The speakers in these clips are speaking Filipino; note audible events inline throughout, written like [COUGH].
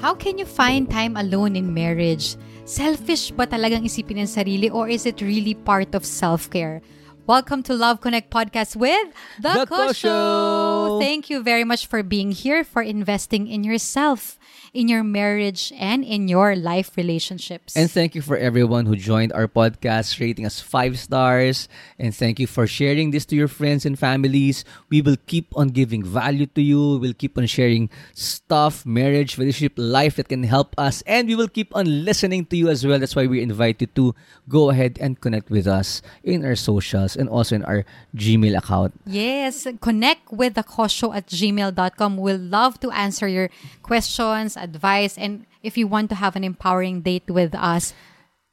How can you find time alone in marriage? Selfish ba talagang isipin ng sarili or is it really part of self-care? Welcome to Love Connect Podcast with The, The Ko Show. Thank you very much for being here, for investing in yourself, in your marriage, and in your life relationships. And thank you for everyone who joined our podcast, rating us five stars. And thank you for sharing this to your friends and families. We will keep on giving value to you. We'll keep on sharing stuff, marriage, relationship, life that can help us. And we will keep on listening to you as well. That's why we invite you to go ahead and connect with us in our socials and also in our Gmail account. Yes, connect with the kosho at gmail.com. We'll love to answer your questions, advice, and if you want to have an empowering date with us.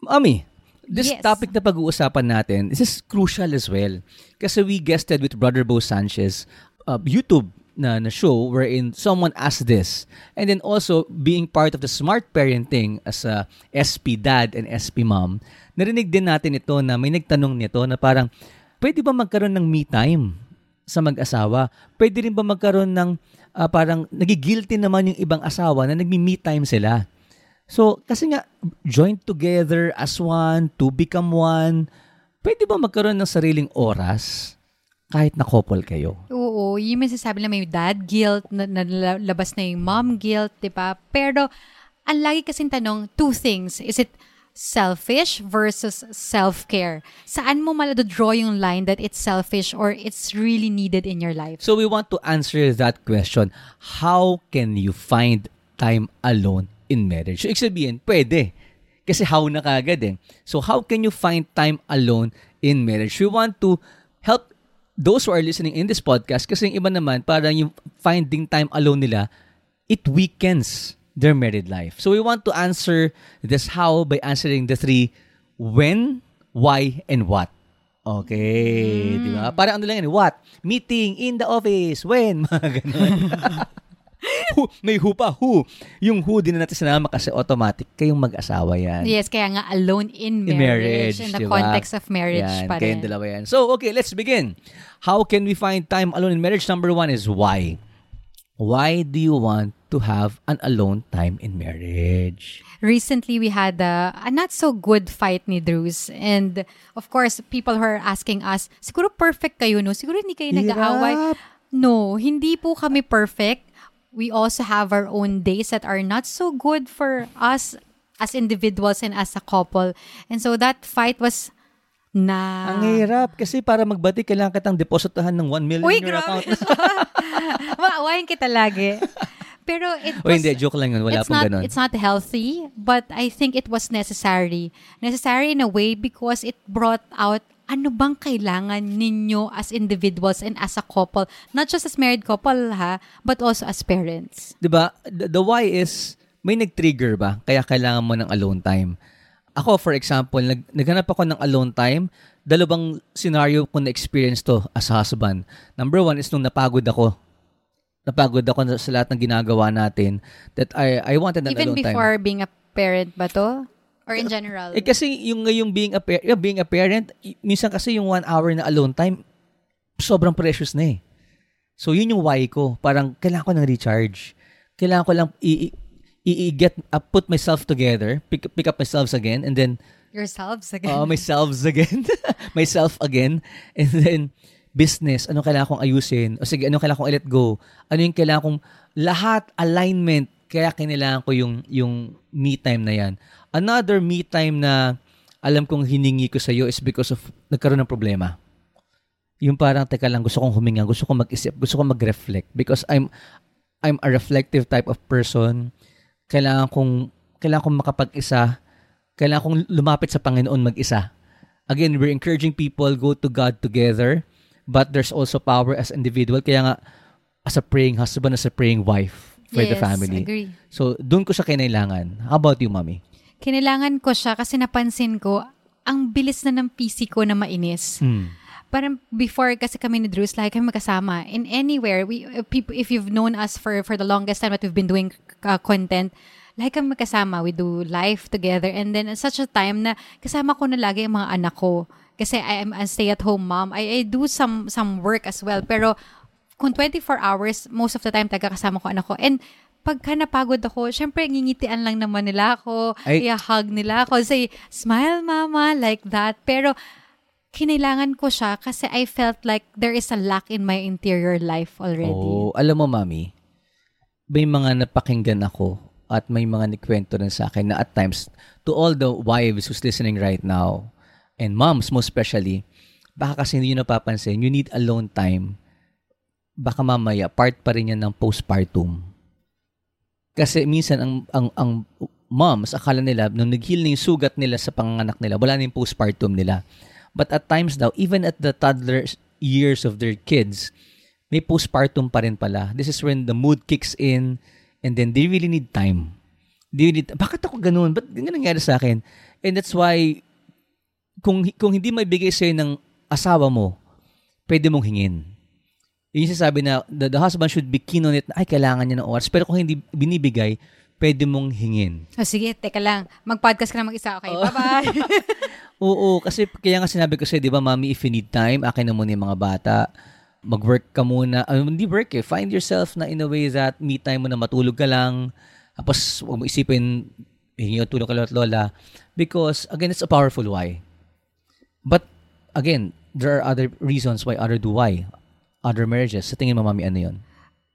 Mami, this Yes. topic na pag-uusapan natin, this is crucial as well. Kasi we guested with Brother Bo Sanchez, uh, YouTube na, na show wherein someone asked this. And then also, being part of the smart parenting as a SP dad and SP mom, narinig din natin ito na may nagtanong nito na parang, pwede ba magkaroon ng me time sa mag-asawa? Pwede rin ba magkaroon ng ah, parang nagigilty naman yung ibang asawa na nagmi-me time sila? So, kasi nga, join together as one, to become one. Pwede ba magkaroon ng sariling oras kahit na couple kayo? Oo, yung may sasabi na may dad guilt, na, nalabas na yung mom guilt, di ba? Pero, ang lagi kasing tanong, two things. Is it selfish versus self-care? Saan mo maladraw yung line that it's selfish or it's really needed in your life? So, we want to answer that question. How can you find time alone in marriage? So, ibig sabihin, pwede. Kasi how na kagad eh. So, how can you find time alone in marriage? We want to help those who are listening in this podcast kasi yung iba naman, parang yung finding time alone nila, it weakens their married life. So we want to answer this how by answering the three when, why, and what. Okay, di ba? Parang ano lang yan, what? Meeting in the office, when? [LAUGHS] Mga ganun. [LAUGHS] who, may who pa, who. Yung who din na natin sinama kasi automatic kayong mag-asawa yan. Yes, kaya nga alone in In marriage, marriage, in the di ba? context of marriage Yan, pa kayong rin. dalawa yan. So, okay, let's begin. How can we find time alone in marriage? Number one is why. Why do you want to have an alone time in marriage? Recently, we had a, a not so good fight ni Drews. And of course, people who are asking us, siguro perfect kayo, no? Siguro hindi kayo nag-aaway. No, hindi po kami perfect. We also have our own days that are not so good for us as individuals and as a couple. And so that fight was na... Ang hirap kasi para magbati kailangan kitang depositahan ng 1 million Uy, in your grabe. account. [LAUGHS] Maawayin kita lagi. Pero it o was... hindi, joke lang yun. Wala it's pong not, ganun. It's not healthy, but I think it was necessary. Necessary in a way because it brought out ano bang kailangan ninyo as individuals and as a couple. Not just as married couple, ha? But also as parents. 'di ba? The, the why is may nag-trigger ba kaya kailangan mo ng alone time. Ako for example, nag, naghanap ako ng alone time. Dalawang scenario ko na experience to as husband. Number one is nung napagod ako. Napagod ako sa lahat ng ginagawa natin that I I wanted an Even alone time. before being a parent ba to? Or in general? Eh kasi yung ngayong being a par- yeah, being a parent, minsan kasi yung one hour na alone time sobrang precious na eh. So yun yung why ko. Parang kailangan ko ng recharge. Kailangan ko lang i, i, i- get uh, put myself together, pick pick up myself again and then Yourselves again. uh, myself again, [LAUGHS] myself again and then business, ano kailangan kong ayusin? O sige, ano kailangan kong i-let go? Ano yung kailangan kong lahat alignment kaya kinailangan ko yung yung me time na yan. Another me time na alam kong hiningi ko sa iyo is because of nagkaroon ng problema. Yung parang teka lang gusto kong huminga, gusto kong mag-isip, gusto kong mag-reflect because I'm I'm a reflective type of person. Kailangan kong kailangan kong makapag-isa. Kailangan kong lumapit sa Panginoon mag-isa. Again, we're encouraging people go to God together, but there's also power as individual. Kaya nga as a praying husband, as a praying wife for the Yes, family. agree. So, doon ko siya kinailangan. How about you, Mami? Kinailangan ko siya kasi napansin ko, ang bilis na ng PC ko na mainis. Hmm. Parang before kasi kami ni Drews, like kami magkasama. In anywhere, we, uh, people, if you've known us for, for the longest time that we've been doing uh, content, like kami magkasama. We do life together. And then at such a time na kasama ko na lagi ang mga anak ko. Kasi I am a stay-at-home mom. I, I do some some work as well. Pero kung 24 hours, most of the time, taga kasama ko anak ko. And pagka napagod ako, syempre, ngingitian lang naman nila ako, i-hug nila ako, say, smile mama, like that. Pero, kinailangan ko siya kasi I felt like there is a lack in my interior life already. Oh, alam mo, mami, may mga napakinggan ako at may mga nikwento rin sa akin na at times, to all the wives who's listening right now, and moms most especially, baka kasi hindi nyo napapansin, you need alone time. Baka mamaya, part pa rin yan ng postpartum. Kasi minsan, ang, ang, ang moms, akala nila, nung nag-heal na yung sugat nila sa panganak nila, wala na yung postpartum nila. But at times daw, even at the toddler years of their kids, may postpartum pa rin pala. This is when the mood kicks in and then they really need time. They really, bakit ako ganun? Ba't ganun nangyari sa akin? And that's why, kung, kung hindi may bigay sa'yo ng asawa mo, pwede mong hingin. Yun yung sasabi na the, the husband should be keen on it na, ay, kailangan niya ng oras. Pero kung hindi binibigay, pwede mong hingin. Oh, sige, teka lang. Mag-podcast ka na mag-isa. Okay, bye-bye. [LAUGHS] Oo, kasi kaya nga sinabi ko sa'yo, di ba, mami, if you need time, akin na muna yung mga bata. Mag-work ka muna. Uh, hindi work eh. Find yourself na in a way that me time mo na matulog ka lang. Tapos, huwag mo isipin, hingi yung tulong ka lola, lola. Because, again, it's a powerful why. But, again, there are other reasons why other do why. Other marriages. Sa tingin mo, mami, ano yun?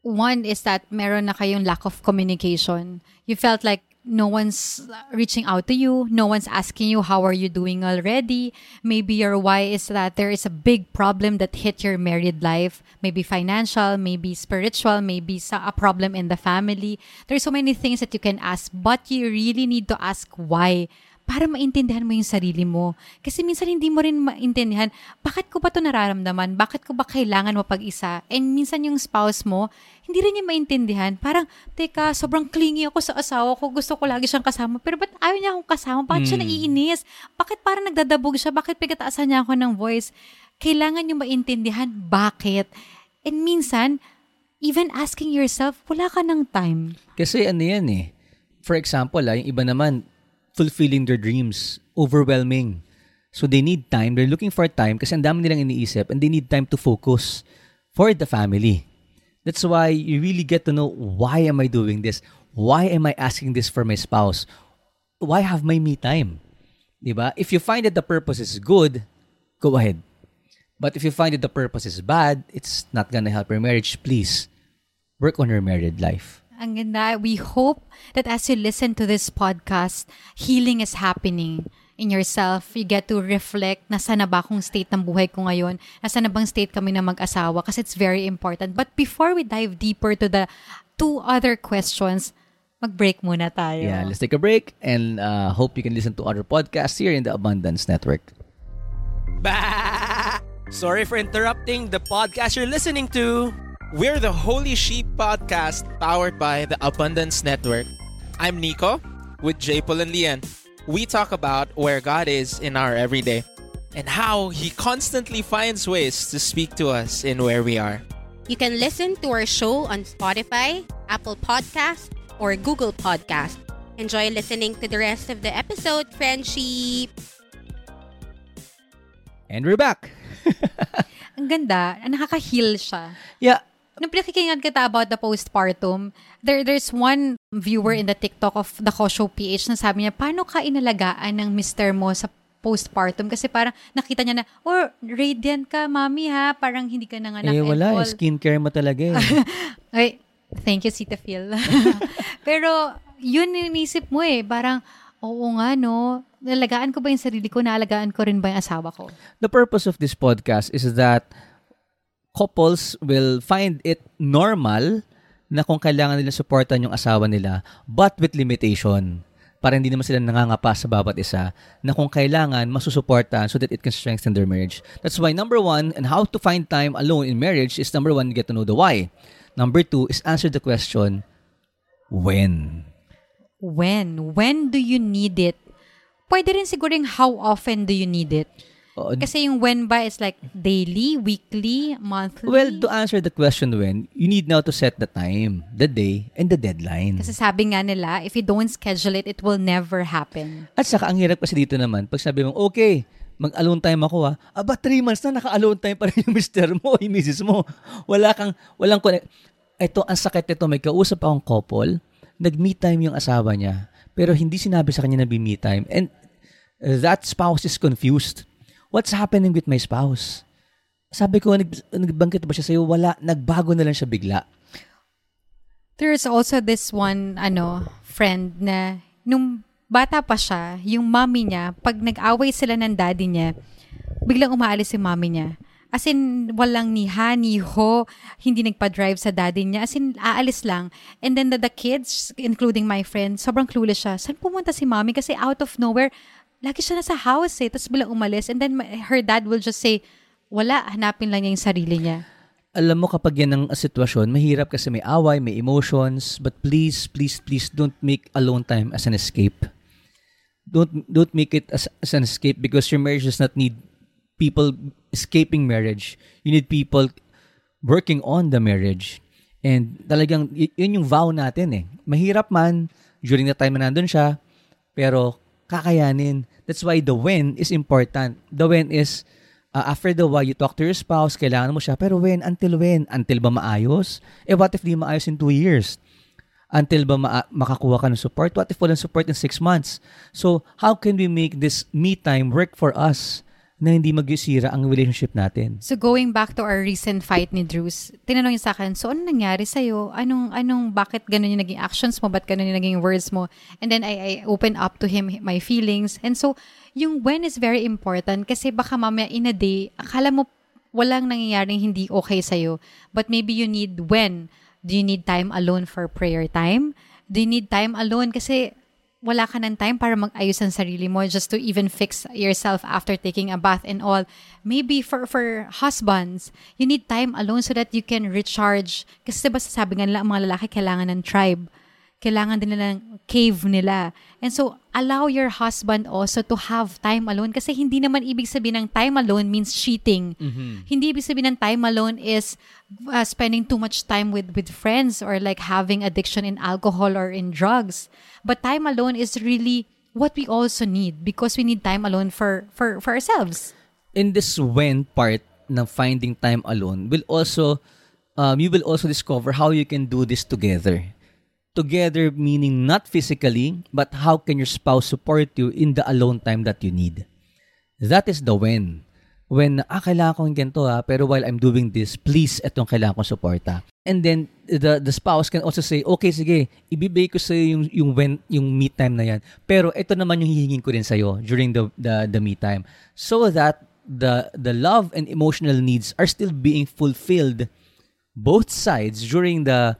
One is that meron na kayong lack of communication. You felt like no one's reaching out to you. No one's asking you, how are you doing already? Maybe your why is that there is a big problem that hit your married life. Maybe financial, maybe spiritual, maybe sa a problem in the family. There's so many things that you can ask, but you really need to ask why para maintindihan mo yung sarili mo. Kasi minsan hindi mo rin maintindihan, bakit ko ba to nararamdaman? Bakit ko ba kailangan mo pag-isa? And minsan yung spouse mo, hindi rin niya maintindihan. Parang, teka, sobrang clingy ako sa asawa ko. Gusto ko lagi siyang kasama. Pero ba't ayaw niya akong kasama? Bakit siya Mm. naiinis? Bakit parang nagdadabog siya? Bakit pagkataasan niya ako ng voice? Kailangan niyo maintindihan bakit. And minsan, even asking yourself, wala ka ng time. Kasi ano yan eh. For example, ah, yung iba naman, fulfilling their dreams, overwhelming. So they need time. They're looking for time kasi ang dami nilang iniisip and they need time to focus for the family. That's why you really get to know why am I doing this? Why am I asking this for my spouse? Why have my me time? Diba? If you find that the purpose is good, go ahead. But if you find that the purpose is bad, it's not gonna help your marriage, please work on your married life. Ang ganda. We hope that as you listen to this podcast, healing is happening in yourself. You get to reflect, nasa na ba akong state ng buhay ko ngayon? Nasa na bang state kami na mag-asawa? Kasi it's very important. But before we dive deeper to the two other questions, mag-break muna tayo. Yeah, let's take a break and uh, hope you can listen to other podcasts here in the Abundance Network. Bah! Sorry for interrupting the podcast you're listening to. We're the Holy Sheep Podcast powered by the Abundance Network. I'm Nico with J. Paul and Lian. We talk about where God is in our everyday and how He constantly finds ways to speak to us in where we are. You can listen to our show on Spotify, Apple Podcast, or Google Podcast. Enjoy listening to the rest of the episode, friendship. And we're back. [LAUGHS] Ang ganda. Nakaka-heal siya. Yeah, Nung pinakikinggan kita about the postpartum, there there's one viewer in the TikTok of the Kosho PH na sabi niya, paano ka inalagaan ng mister mo sa postpartum? Kasi parang nakita niya na, oh, radiant ka, mami ha. Parang hindi ka nanganak eh wala, eh, all." skincare mo talaga eh. [LAUGHS] Ay, thank you, Sita Phil. [LAUGHS] Pero, yun yung inisip mo eh. Parang, oo nga, no? Nalagaan ko ba yung sarili ko? Naalagaan ko rin ba yung asawa ko? the purpose of this podcast is that couples will find it normal na kung kailangan nila supportan yung asawa nila, but with limitation. Para hindi naman sila nangangapa sa bawat isa na kung kailangan, masusuportan so that it can strengthen their marriage. That's why number one, and how to find time alone in marriage is number one, get to know the why. Number two is answer the question, when? When? When do you need it? Pwede rin siguring how often do you need it? Oo, Kasi yung when ba is like daily, weekly, monthly. Well, to answer the question when, you need now to set the time, the day, and the deadline. Kasi sabi nga nila, if you don't schedule it, it will never happen. At saka, ang hirap kasi dito naman, pag sabi mo, okay, mag-alone time ako ha, aba, three months na, naka-alone time pa rin yung [LAUGHS] mister mo, yung misis mo. Wala kang, walang connect. ito, ang sakit nito, may kausap akong couple, nag-me time yung asawa niya, pero hindi sinabi sa kanya na be-me time. And that spouse is confused. What's happening with my spouse? Sabi ko, nag, nagbangkit ba siya sa'yo? Wala, nagbago na lang siya bigla. There's also this one, ano, friend na nung bata pa siya, yung mommy niya, pag nag-away sila ng daddy niya, biglang umaalis yung mommy niya. As in, walang ni ha, ni ho, hindi nagpa-drive sa daddy niya. As in, aalis lang. And then the, the kids, including my friend, sobrang clueless siya. Saan pumunta si mommy? Kasi out of nowhere, lagi siya nasa house eh. Tapos bilang umalis. And then her dad will just say, wala, hanapin lang niya yung sarili niya. alam mo kapag yan ang sitwasyon, mahirap kasi may away, may emotions, but please, please, please don't make alone time as an escape. Don't don't make it as, as an escape because your marriage does not need people escaping marriage. You need people working on the marriage. And talagang yun yung vow natin eh. Mahirap man during the time na nandun siya, pero kakayanin. That's why the when is important. The when is uh, after the why, you talk to your spouse, kailangan mo siya. Pero when? Until when? Until ba maayos? Eh, what if di maayos in two years? Until ba ma- makakuha ka ng support? What if walang support in six months? So, how can we make this me time work for us na hindi magsisira ang relationship natin? So going back to our recent fight ni Drews, tinanong niya sa akin, so ano nangyari sa'yo? Anong, anong, bakit ganun yung naging actions mo? Ba't ganun yung naging words mo? And then I, I opened up to him my feelings. And so, yung when is very important kasi baka mamaya in a day, akala mo walang nangyayaring hindi okay sa'yo. But maybe you need when. Do you need time alone for prayer time? Do you need time alone kasi wala ka ng time para mag-ayos ang sarili mo just to even fix yourself after taking a bath and all. Maybe for for husbands, you need time alone so that you can recharge. Kasi diba sasabi nga nila, ang mga lalaki kailangan ng tribe. Kailangan din nila ng cave nila. And so, allow your husband also to have time alone kasi hindi naman ibig sabihin ng time alone means cheating. Hindi ibig sabihin ng time alone is uh, spending too much time with with friends or like having addiction in alcohol or in drugs. But time alone is really what we also need because we need time alone for for for ourselves. in this when part ng finding time alone will also um, you will also discover how you can do this together together meaning not physically but how can your spouse support you in the alone time that you need? That is the when. When ah kailangan ko ng ganito ah pero while I'm doing this please etong kailangan ko suporta. And then the the spouse can also say okay sige ibibigay ko sa yung yung when yung me time na yan. Pero ito naman yung hihingin ko rin sa during the the the me time. So that the the love and emotional needs are still being fulfilled both sides during the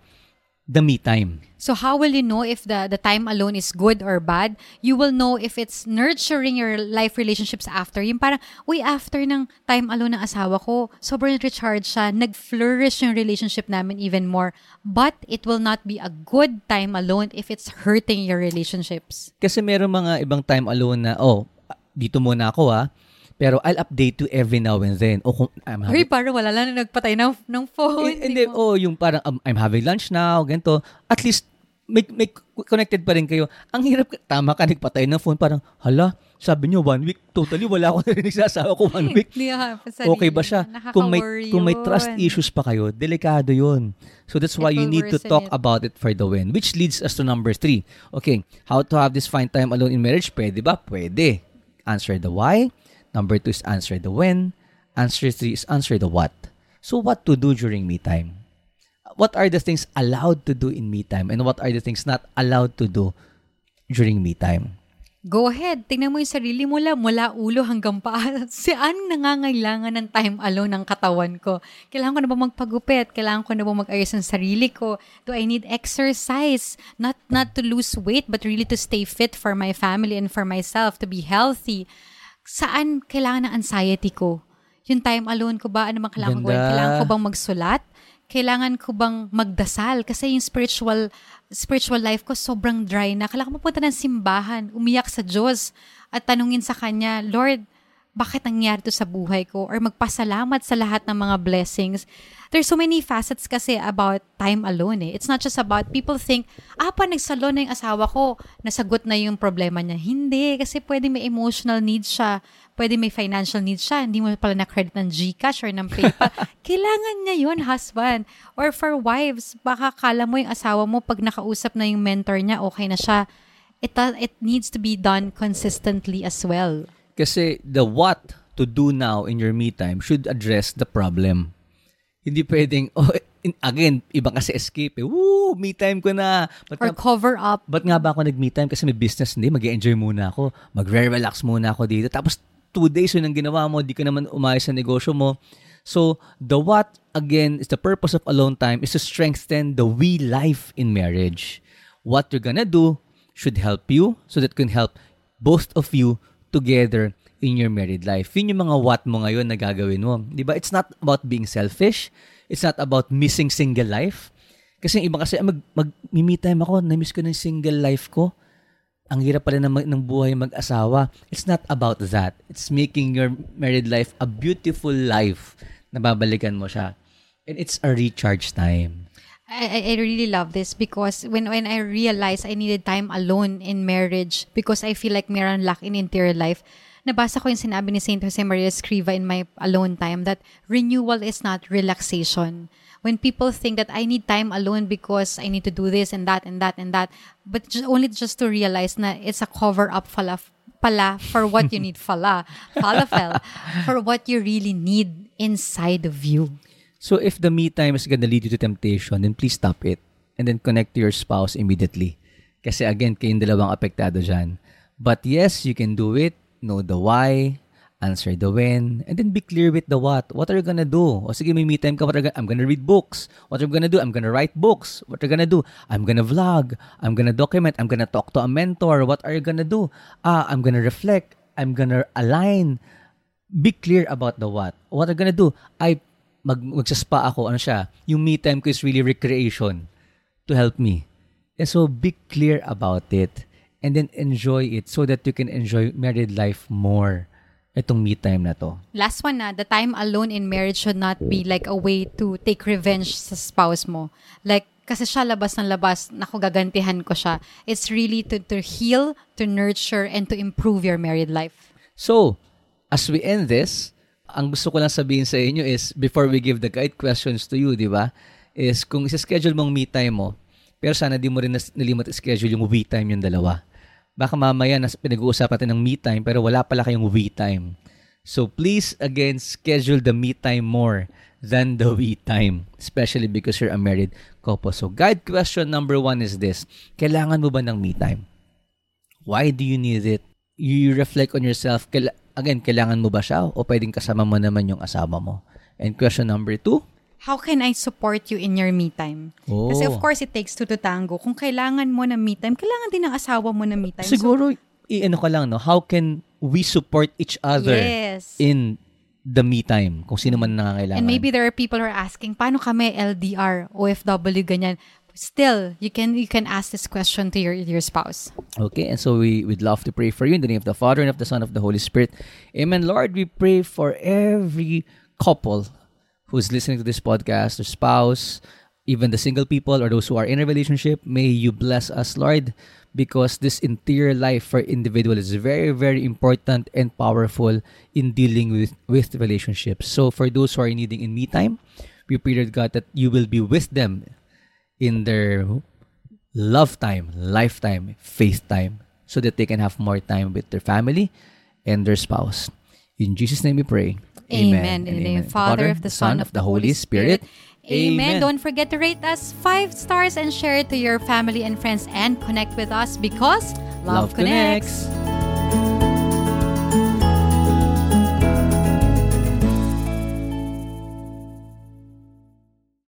the me time So how will you know if the the time alone is good or bad? You will know if it's nurturing your life relationships after. Yung parang, uy, after ng time alone ng asawa ko, sobrang recharge siya, nag-flourish yung relationship namin even more. But it will not be a good time alone if it's hurting your relationships. Kasi meron mga ibang time alone na, oh, dito muna ako ah, pero I'll update you every now and then. O kung I'm Uy, having, parang wala lang na nagpatay ng, ng phone. Eh, hindi, oh, yung parang um, I'm having lunch now, ganito. At least, may, may connected pa rin kayo. Ang hirap, tama ka, nagpatay ng phone, parang, hala, sabi niyo one week, totally wala ko [LAUGHS] narinig sa asawa ko one week. Sa Okay ba siya? Kung may kung may trust issues pa kayo, delikado 'yun. So that's why you need to talk it. about it for the win, which leads us to number three. Okay, how to have this fine time alone in marriage? Pwede ba? Pwede. Answer the why. Number two is answer the when. Answer three is answer the what. So what to do during me time? What are the things allowed to do in me time and what are the things not allowed to do during me time? Go ahead. Tingnan mo yung sarili mo lang mula ulo hanggang paa. [LAUGHS] Saan nangangailangan ng time alone ng katawan ko? Kailangan ko na ba magpagupit? Kailangan ko na ba mag-ayos ng sarili ko? Do I need exercise? Not not to lose weight, but really to stay fit for my family and for myself, to be healthy. Saan kailangan ng anxiety ko? Yung time alone ko ba? Ano bang kailangan ko gawin? Kailangan ko bang magsulat? Kailangan ko bang magdasal? Kasi yung spiritual spiritual life ko sobrang dry na. Kailangan ko mapunta ng simbahan, umiyak sa Diyos at tanungin sa Kanya, Lord, bakit nangyari to sa buhay ko or magpasalamat sa lahat ng mga blessings. There's so many facets kasi about time alone eh. It's not just about people think, ah, pa nagsalon na yung asawa ko, nasagot na yung problema niya. Hindi, kasi pwede may emotional needs siya, pwede may financial needs siya, hindi mo pala na-credit ng Gcash or ng PayPal. [LAUGHS] Kailangan niya yun, husband. Or for wives, baka kala mo yung asawa mo, pag nakausap na yung mentor niya, okay na siya. It, it needs to be done consistently as well. Kasi the what to do now in your me time should address the problem. Hindi pwedeng, [LAUGHS] oh, in- again, iba kasi escape eh. Woo, me time ko na. Ba't Or nga, cover up. ba't nga ba ako nag-me time? Kasi may business, hindi, mag enjoy muna ako. Mag-relax muna ako dito. Tapos, two days yun ang ginawa mo, di ka naman umayos sa negosyo mo. So, the what, again, is the purpose of alone time is to strengthen the we life in marriage. What you're gonna do should help you so that can help both of you together in your married life. Yun yung mga what mo ngayon na gagawin mo. Di ba? It's not about being selfish. It's not about missing single life. Kasi yung iba kasi, ah, mag, mag, me time ako, na-miss ko yung single life ko. Ang hirap pala ng, ng buhay mag-asawa. It's not about that. It's making your married life a beautiful life na babalikan mo siya. And it's a recharge time. I, I really love this because when when I realized I needed time alone in marriage because I feel like meron lack in interior life, nabasa ko yung sinabi ni Saint Jose Maria Escriva in my alone time that renewal is not relaxation. When people think that I need time alone because I need to do this and that and that and that, but just, only just to realize na it's a cover up pala, pala for what you need [LAUGHS] pala, falafel, for what you really need inside of you. So if the me time is gonna lead you to temptation, then please stop it. And then connect to your spouse immediately. Kasi again, kayong dalawang apektado dyan. But yes, you can do it. Know the why. Answer the when. And then be clear with the what. What are you gonna do? O sige, may me time ka. What are I'm gonna read books. What are you gonna do? I'm gonna write books. What are you gonna do? I'm gonna vlog. I'm gonna document. I'm gonna talk to a mentor. What are you gonna do? Ah, I'm gonna reflect. I'm gonna align. Be clear about the what. What are you gonna do? I mag magsaspa ako, ano siya, yung me time ko is really recreation to help me. And so be clear about it and then enjoy it so that you can enjoy married life more. Itong me time na to. Last one na, the time alone in marriage should not be like a way to take revenge sa spouse mo. Like, kasi siya labas ng labas, naku, gagantihan ko siya. It's really to, to heal, to nurture, and to improve your married life. So, as we end this, ang gusto ko lang sabihin sa inyo is, before we give the guide questions to you, di ba? Is kung isa-schedule mong me time mo, pero sana di mo rin nalimot schedule yung we time yung dalawa. Baka mamaya nas pinag-uusapan natin ng me time pero wala pala kayong we time. So please again schedule the me time more than the we time, especially because you're a married couple. So guide question number one is this: Kailangan mo ba ng me time? Why do you need it? You reflect on yourself. Again, kailangan mo ba siya o pwedeng kasama mo naman yung asawa mo? And question number two, How can I support you in your me time? Oh. Kasi of course, it takes two to tango. Kung kailangan mo ng me time, kailangan din ng asawa mo ng me time. So, siguro, i-ano ka lang, no? How can we support each other Yes. in the me time? Kung sino man nangangailangan. And maybe there are people who are asking, paano kami LDR, OFW, ganyan? Still, you can you can ask this question to your your spouse. Okay, and so we would love to pray for you in the name of the Father and of the Son of the Holy Spirit. Amen. Lord, we pray for every couple who's listening to this podcast, their spouse, even the single people or those who are in a relationship. May you bless us, Lord, because this interior life for individual is very, very important and powerful in dealing with, with relationships. So for those who are needing in me time, we pray, Lord God, that you will be with them in their love time, lifetime, faith time, so that they can have more time with their family and their spouse. In Jesus' name we pray. Amen. In the name amen. of the Father, of the Son, of the Holy Spirit. Amen. Don't forget to rate us five stars and share it to your family and friends and connect with us because love, connects.